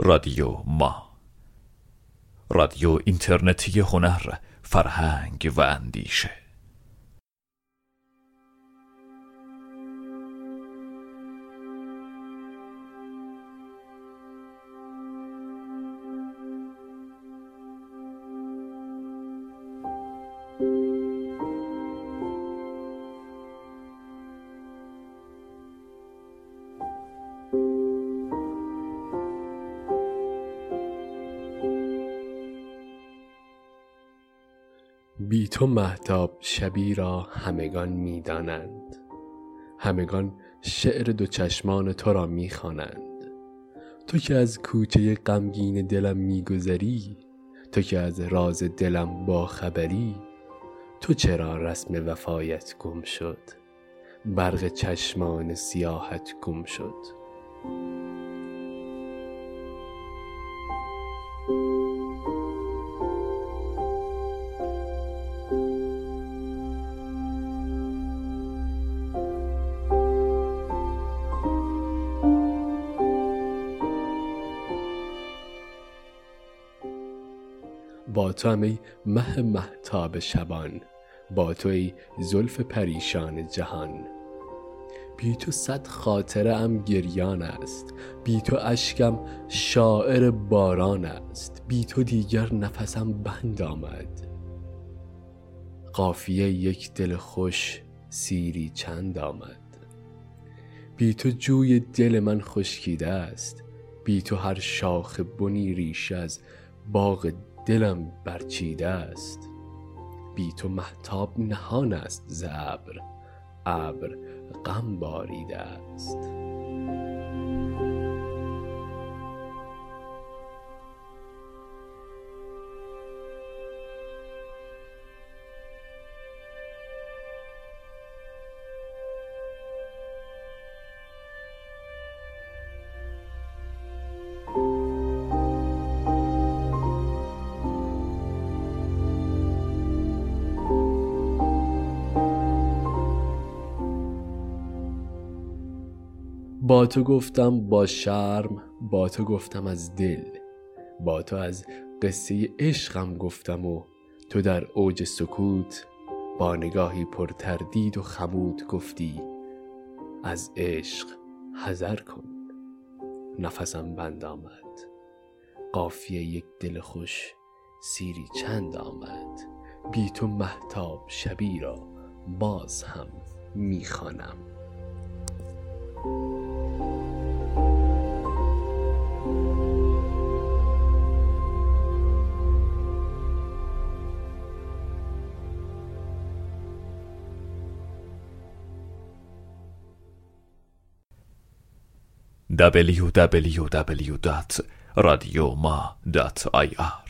رادیو ما. رادیو اینترنتی هنر فرهنگ و اندیشه. بی تو مهتاب شبی را همگان می دانند. همگان شعر دو چشمان تو را می خوانند. تو که از کوچه غمگین دلم می گذری تو که از راز دلم با خبری تو چرا رسم وفایت گم شد؟ برق چشمان سیاحت گم شد. با تو ای مه محتاب شبان با تو ای زلف پریشان جهان. بی تو صد خاطره ام گریان است بی تو اشکم شاعر باران است بی تو دیگر نفسم بند آمد. قافیه یک دل خوش سیری چند آمد. بی تو جوی دل من خشکیده است بی تو هر شاخ بنی ریشه از باغ دلم برچیده است. بی تو محتاب نهان است ز ابر ابر غم باریده است. با تو گفتم با شرم با تو گفتم از دل با تو از قصه عشقم گفتم و تو در اوج سکوت با نگاهی پر تردید و خمود گفتی از عشق حذر کن. نفسم بند آمد قافیه یک دل خوش سیری چند آمد. بی تو محتاب شبی را باز هم می‌خوانم www.radioma.ir